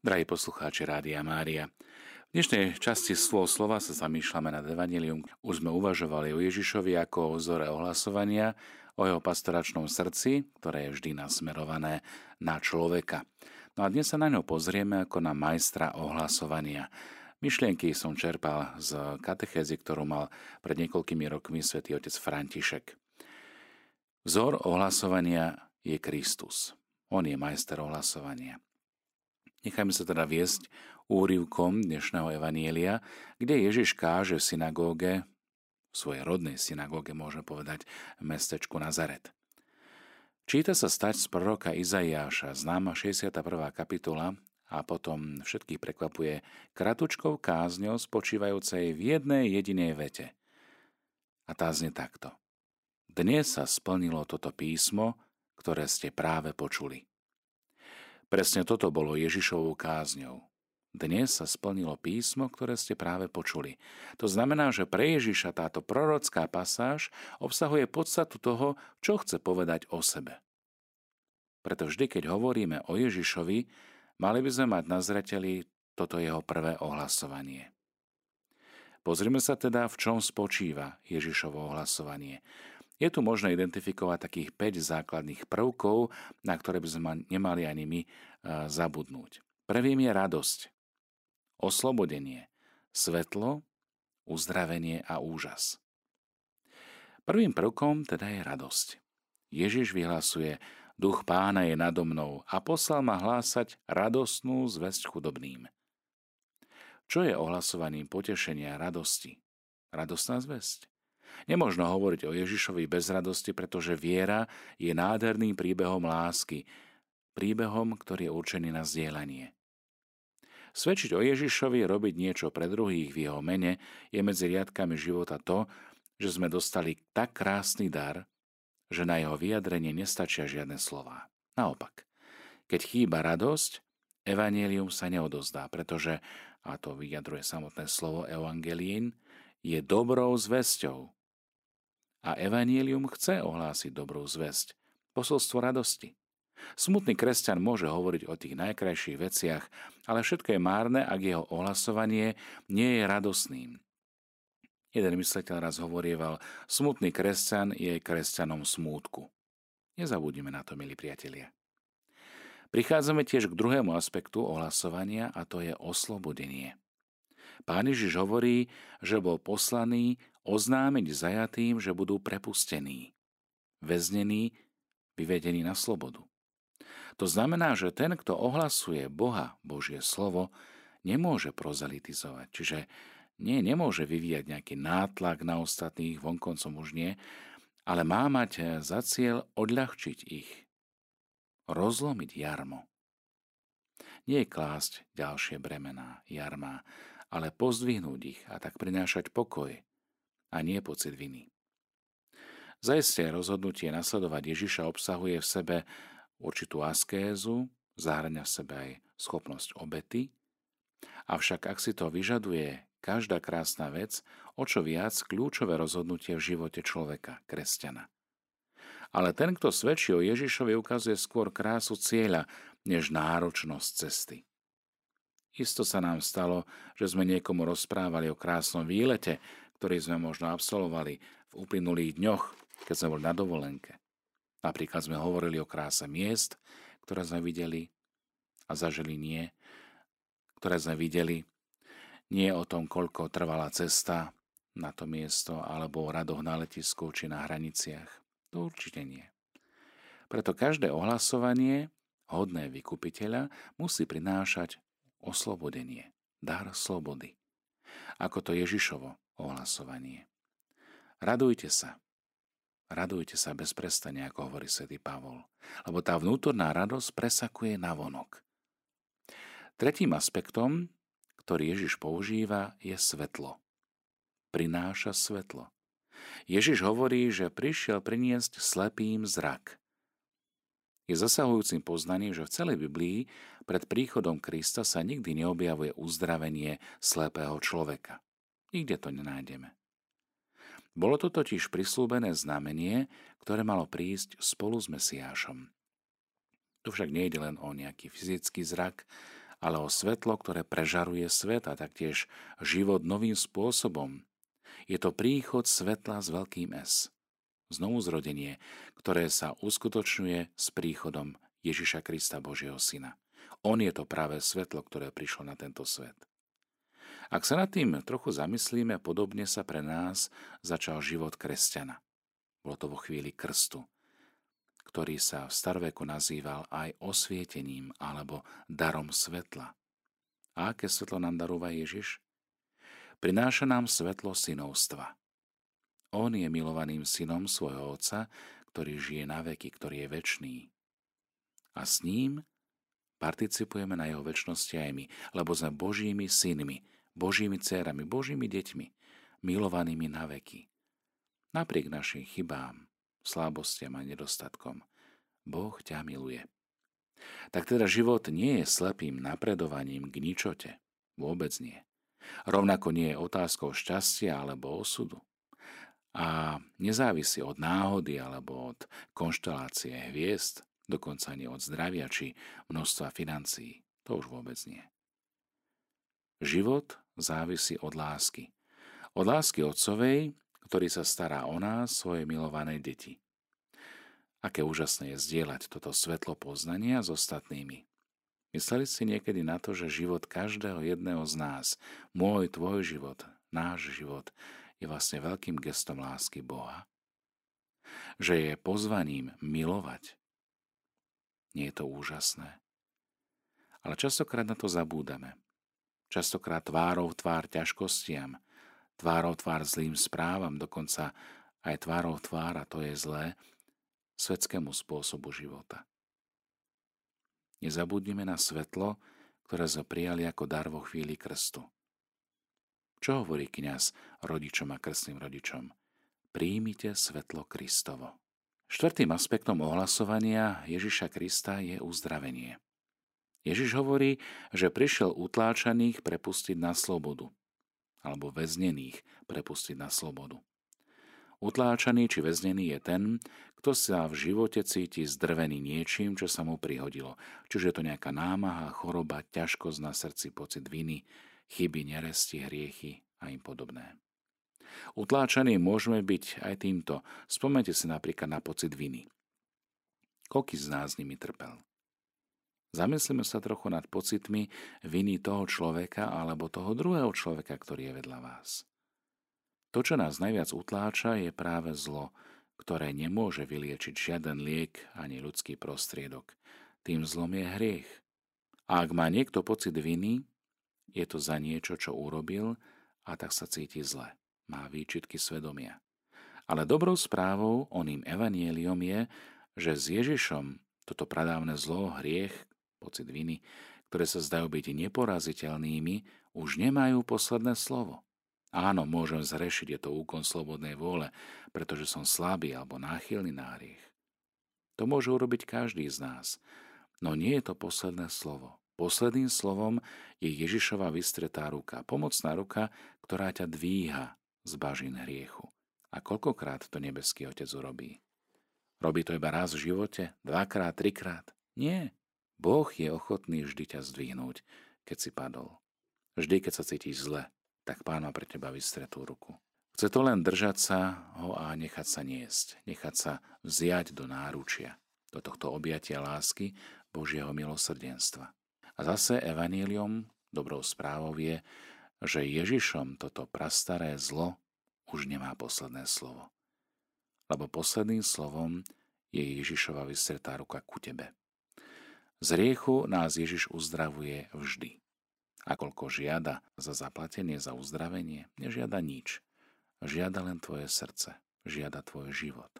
Drahí poslucháči Rádia Mária, v dnešnej časti svoj slova sa zamýšľame nad Evangelium. Už sme uvažovali o Ježišovi ako o vzore ohlasovania, o jeho pastoračnom srdci, ktoré je vždy nasmerované na človeka. No a dnes sa na ňo pozrieme ako na majstra ohlasovania. Myšlienky som čerpal z katechézy, ktorú mal pred niekoľkými rokmi svätý otec František. Vzor ohlasovania je Kristus. On je majster ohlasovania. Nechajme sa teda viesť úrivkom dnešného evanielia, kde Ježiš káže v synagóge, v svojej rodnej synagóge môžeme povedať, mestečku Nazaret. Číta sa stať z proroka Izaiáša, známa 61. kapitola, a potom všetkých prekvapuje kratučkou kázňou spočívajúcej v jednej jedinej vete. A tá znie takto. Dnes sa splnilo toto písmo, ktoré ste práve počuli. Presne toto bolo Ježišovou kázňou. Dnes sa splnilo písmo, ktoré ste práve počuli. To znamená, že pre Ježiša táto prorocká pasáž obsahuje podstatu toho, čo chce povedať o sebe. Preto vždy, keď hovoríme o Ježišovi, mali by sme mať na zreteli toto jeho prvé ohlasovanie. Pozrime sa teda, v čom spočíva Ježišovo ohlasovanie. Je tu možné identifikovať takých 5 základných prvkov, na ktoré by sme nemali ani my e, zabudnúť. Prvým je radosť, oslobodenie, svetlo, uzdravenie a úžas. Prvým prvkom teda je radosť. Ježiš vyhlasuje, duch pána je nado mnou a poslal ma hlásať radostnú zväzť chudobným. Čo je ohlasovaním potešenia radosti? Radostná zväzť. Nemožno hovoriť o Ježišovi bez radosti, pretože viera je nádherným príbehom lásky, príbehom, ktorý je určený na zdieľanie. Svedčiť o Ježišovi, robiť niečo pre druhých v jeho mene je medzi riadkami života to, že sme dostali tak krásny dar, že na jeho vyjadrenie nestačia žiadne slova. Naopak, keď chýba radosť, evanielium sa neodozdá, pretože, a to vyjadruje samotné slovo evangelín, je dobrou zväzťou, a Evangelium chce ohlásiť dobrú zväzť, posolstvo radosti. Smutný kresťan môže hovoriť o tých najkrajších veciach, ale všetko je márne, ak jeho ohlasovanie nie je radosným. Jeden mysliteľ raz hovorieval, smutný kresťan je kresťanom smútku. Nezabudnime na to, milí priatelia. Prichádzame tiež k druhému aspektu ohlasovania a to je oslobodenie. Pán Ježiš hovorí, že bol poslaný oznámiť zajatým, že budú prepustení, väznení, vyvedení na slobodu. To znamená, že ten, kto ohlasuje Boha, Božie slovo, nemôže prozalitizovať, čiže nie, nemôže vyvíjať nejaký nátlak na ostatných, vonkoncom už nie, ale má mať za cieľ odľahčiť ich, rozlomiť jarmo. Nie klásť ďalšie bremená, jarma, ale pozdvihnúť ich a tak prinášať pokoj, a nie pocit viny. Zajisté rozhodnutie nasledovať Ježiša obsahuje v sebe určitú askézu, zahrania v sebe aj schopnosť obety, avšak ak si to vyžaduje každá krásna vec, o čo viac kľúčové rozhodnutie v živote človeka, kresťana. Ale ten, kto svedčí o Ježišovi, ukazuje skôr krásu cieľa, než náročnosť cesty. Isto sa nám stalo, že sme niekomu rozprávali o krásnom výlete, ktorý sme možno absolvovali v uplynulých dňoch, keď sme boli na dovolenke. Napríklad sme hovorili o kráse miest, ktoré sme videli a zažili nie, ktoré sme videli, nie o tom, koľko trvala cesta na to miesto, alebo o radoch na letisku či na hraniciach. To určite nie. Preto každé ohlasovanie hodné vykupiteľa musí prinášať oslobodenie, dar slobody. Ako to Ježišovo ohlasovanie. Radujte sa. Radujte sa bez prestania, ako hovorí svätý Pavol, lebo tá vnútorná radosť presakuje na vonok. Tretím aspektom, ktorý Ježiš používa, je svetlo. Prináša svetlo. Ježiš hovorí, že prišiel priniesť slepým zrak. Je zasahujúcim poznaním, že v celej Biblii pred príchodom Krista sa nikdy neobjavuje uzdravenie slepého človeka. Nikde to nenájdeme. Bolo to totiž prislúbené znamenie, ktoré malo prísť spolu s Mesiášom. Tu však nejde len o nejaký fyzický zrak, ale o svetlo, ktoré prežaruje svet a taktiež život novým spôsobom. Je to príchod svetla s veľkým S. Znovu zrodenie, ktoré sa uskutočňuje s príchodom Ježiša Krista Božieho Syna. On je to práve svetlo, ktoré prišlo na tento svet. Ak sa nad tým trochu zamyslíme, podobne sa pre nás začal život kresťana. Bolo to vo chvíli krstu, ktorý sa v staroveku nazýval aj osvietením alebo darom svetla. A aké svetlo nám darúva Ježiš? Prináša nám svetlo synovstva. On je milovaným synom svojho Otca, ktorý žije na veky, ktorý je väčší. A s ním participujeme na jeho väčšnosti aj my, lebo sme Božími synmi, Božími dcerami, Božími deťmi, milovanými na veky. Napriek našim chybám, slabostiam a nedostatkom. Boh ťa miluje. Tak teda život nie je slepým napredovaním k ničote. Vôbec nie. Rovnako nie je otázkou šťastia alebo osudu. A nezávisí od náhody alebo od konštelácie hviezd, dokonca ani od zdravia či množstva financií. To už vôbec nie. Život závisí od lásky. Od lásky otcovej, ktorý sa stará o nás, svoje milované deti. Aké úžasné je zdieľať toto svetlo poznania s ostatnými. Mysleli ste niekedy na to, že život každého jedného z nás, môj, tvoj život, náš život, je vlastne veľkým gestom lásky Boha? Že je pozvaním milovať? Nie je to úžasné? Ale častokrát na to zabúdame. Častokrát tvárov tvár ťažkostiam, tvárou tvár zlým správam, dokonca aj tvárou tvár, a to je zlé, svetskému spôsobu života. Nezabudnime na svetlo, ktoré sme prijali ako dar vo chvíli krstu. Čo hovorí kňaz rodičom a krstným rodičom? Príjmite svetlo Kristovo. Štvrtým aspektom ohlasovania Ježiša Krista je uzdravenie. Ježiš hovorí, že prišiel utláčaných prepustiť na slobodu alebo väznených prepustiť na slobodu. Utláčaný či väznený je ten, kto sa v živote cíti zdrvený niečím, čo sa mu prihodilo. Čiže je to nejaká námaha, choroba, ťažkosť na srdci, pocit viny, chyby, neresti, hriechy a im podobné. Utláčaní môžeme byť aj týmto. Spomente si napríklad na pocit viny. Koľký z nás nimi trpel? Zamyslíme sa trochu nad pocitmi viny toho človeka alebo toho druhého človeka, ktorý je vedľa vás. To, čo nás najviac utláča, je práve zlo, ktoré nemôže vyliečiť žiaden liek ani ľudský prostriedok. Tým zlom je hriech. A ak má niekto pocit viny, je to za niečo, čo urobil a tak sa cíti zle. Má výčitky svedomia. Ale dobrou správou, oným evanieliom je, že s Ježišom toto pradávne zlo, hriech, pocit viny, ktoré sa zdajú byť neporaziteľnými, už nemajú posledné slovo. Áno, môžem zrešiť, je to úkon slobodnej vôle, pretože som slabý alebo náchylný na hriech. To môže urobiť každý z nás, no nie je to posledné slovo. Posledným slovom je Ježišova vystretá ruka, pomocná ruka, ktorá ťa dvíha z bažín hriechu. A koľkokrát to nebeský Otec urobí? Robí to iba raz v živote? Dvakrát, trikrát? Nie. Boh je ochotný vždy ťa zdvihnúť, keď si padol. Vždy, keď sa cítiš zle, tak Pán má pre teba vystretú ruku. Chce to len držať sa ho a nechať sa niesť, nechať sa vziať do náručia, do tohto objatia lásky Božieho milosrdenstva. A zase evanílium, dobrou správou je, že Ježišom toto prastaré zlo už nemá posledné slovo. Lebo posledným slovom je Ježišova vystretá ruka ku tebe. Z riechu nás Ježiš uzdravuje vždy. A koľko žiada za zaplatenie, za uzdravenie, nežiada nič. Žiada len tvoje srdce, žiada tvoj život.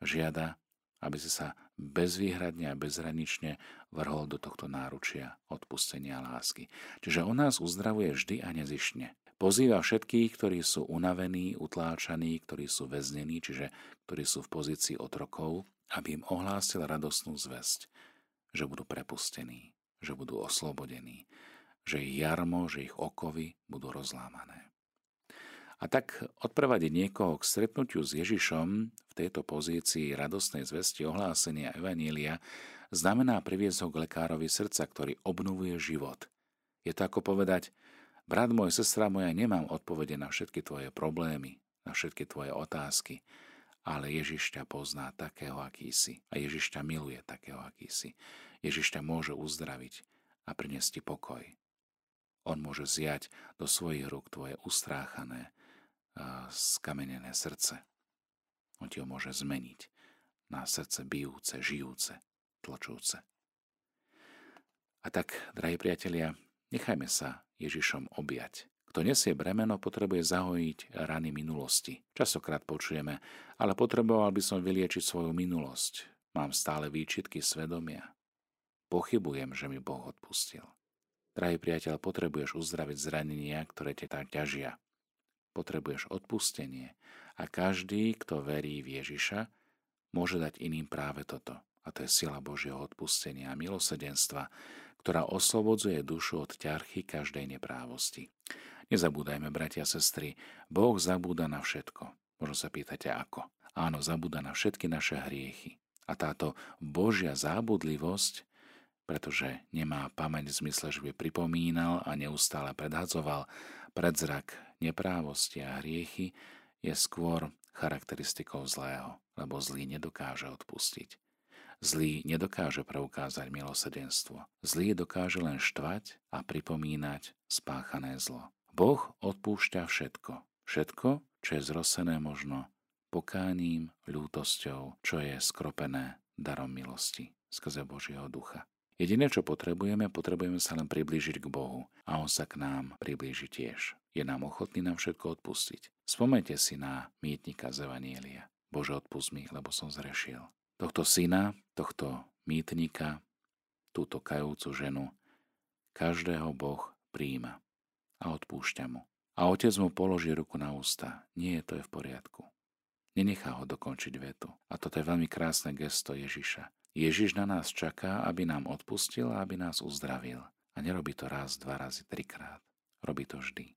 Žiada, aby si sa bezvýhradne a bezhranične vrhol do tohto náručia odpustenia lásky. Čiže on nás uzdravuje vždy a nezišne. Pozýva všetkých, ktorí sú unavení, utláčaní, ktorí sú väznení, čiže ktorí sú v pozícii otrokov, aby im ohlásil radosnú zväzť že budú prepustení, že budú oslobodení, že ich jarmo, že ich okovy budú rozlámané. A tak odprevadiť niekoho k stretnutiu s Ježišom v tejto pozícii radostnej zvesti ohlásenia Evanília znamená priviesť ho k lekárovi srdca, ktorý obnovuje život. Je to ako povedať, brat môj, sestra moja, nemám odpovede na všetky tvoje problémy, na všetky tvoje otázky, ale Ježiš ťa pozná takého, aký si. A Ježiš ťa miluje takého, aký si. Ježiš ťa môže uzdraviť a priniesť ti pokoj. On môže zjať do svojich rúk tvoje ustráchané, skamenené srdce. On ti ho môže zmeniť na srdce bijúce, žijúce, tločúce. A tak, drahí priatelia, nechajme sa Ježišom objať. Kto nesie bremeno, potrebuje zahojiť rany minulosti. Časokrát počujeme, ale potreboval by som vyliečiť svoju minulosť. Mám stále výčitky svedomia. Pochybujem, že mi Boh odpustil. Drahý priateľ, potrebuješ uzdraviť zranenia, ktoré te tak ťažia potrebuješ odpustenie a každý, kto verí v Ježiša, môže dať iným práve toto. A to je sila Božieho odpustenia a milosedenstva, ktorá oslobodzuje dušu od ťarchy každej neprávosti. Nezabúdajme, bratia a sestry, Boh zabúda na všetko. Možno sa pýtate ako. Áno, zabúda na všetky naše hriechy. A táto Božia zábudlivosť, pretože nemá pamäť v zmysle, že by pripomínal a neustále predhadzoval predzrak neprávosti a hriechy je skôr charakteristikou zlého, lebo zlý nedokáže odpustiť. Zlý nedokáže preukázať milosedenstvo. Zlý dokáže len štvať a pripomínať spáchané zlo. Boh odpúšťa všetko. Všetko, čo je zrosené možno pokáním, ľútosťou, čo je skropené darom milosti skrze Božieho ducha. Jediné, čo potrebujeme, potrebujeme sa len priblížiť k Bohu a On sa k nám priblíži tiež. Je nám ochotný nám všetko odpustiť. Spomente si na mýtnika z Evanielia. Bože, odpust mi, lebo som zrešiel. Tohto syna, tohto mýtnika, túto kajúcu ženu, každého Boh príjima a odpúšťa mu. A otec mu položí ruku na ústa. Nie, to je v poriadku. Nenechá ho dokončiť vetu. A toto je veľmi krásne gesto Ježiša. Ježiš na nás čaká, aby nám odpustil a aby nás uzdravil. A nerobí to raz, dva razy, trikrát. Robí to vždy.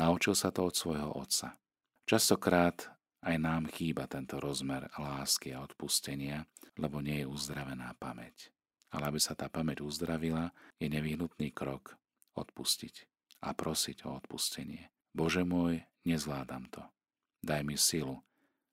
Naučil sa to od svojho otca. Častokrát aj nám chýba tento rozmer lásky a odpustenia, lebo nie je uzdravená pamäť. Ale aby sa tá pamäť uzdravila, je nevyhnutný krok odpustiť a prosiť o odpustenie. Bože môj, nezvládam to. Daj mi silu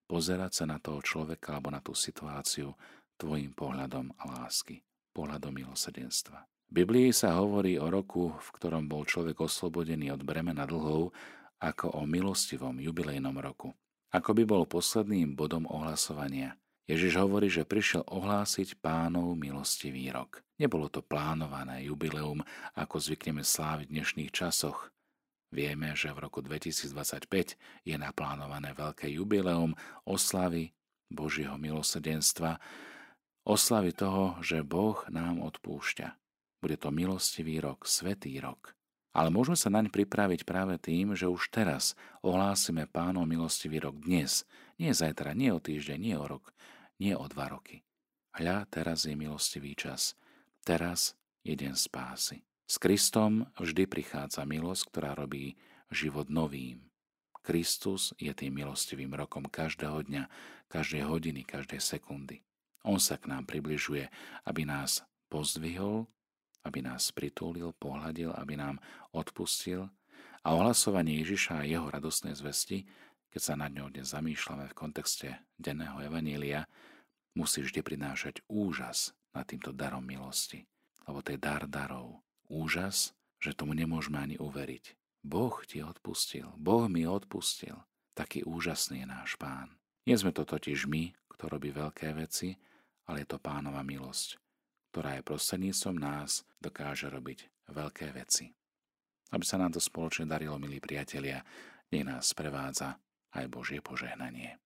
pozerať sa na toho človeka alebo na tú situáciu tvojim pohľadom lásky, pohľadom milosedenstva. V Biblii sa hovorí o roku, v ktorom bol človek oslobodený od bremena dlhov, ako o milostivom jubilejnom roku. Ako by bol posledným bodom ohlasovania. Ježiš hovorí, že prišiel ohlásiť pánov milostivý rok. Nebolo to plánované jubileum, ako zvykneme sláviť v dnešných časoch. Vieme, že v roku 2025 je naplánované veľké jubileum oslavy Božieho milosedenstva, oslavy toho, že Boh nám odpúšťa. Bude to milostivý rok, svetý rok. Ale môžeme sa naň pripraviť práve tým, že už teraz ohlásime pánov milostivý rok dnes. Nie zajtra, nie o týždeň, nie o rok, nie o dva roky. Hľa, teraz je milostivý čas. Teraz je deň spásy. S Kristom vždy prichádza milosť, ktorá robí život novým. Kristus je tým milostivým rokom každého dňa, každej hodiny, každej sekundy. On sa k nám približuje, aby nás pozdvihol, aby nás pritúlil, pohľadil, aby nám odpustil a ohlasovanie Ježiša a jeho radostnej zvesti, keď sa nad ňou dnes zamýšľame v kontexte denného evanília, musí vždy prinášať úžas nad týmto darom milosti. Lebo to je dar darov. Úžas, že tomu nemôžeme ani uveriť. Boh ti odpustil, Boh mi odpustil. Taký úžasný je náš pán. Nie sme to totiž my, kto robí veľké veci, ale je to pánova milosť, ktorá je prostredníctvom nás dokáže robiť veľké veci. Aby sa nám to spoločne darilo, milí priatelia, nech nás prevádza aj Božie požehnanie.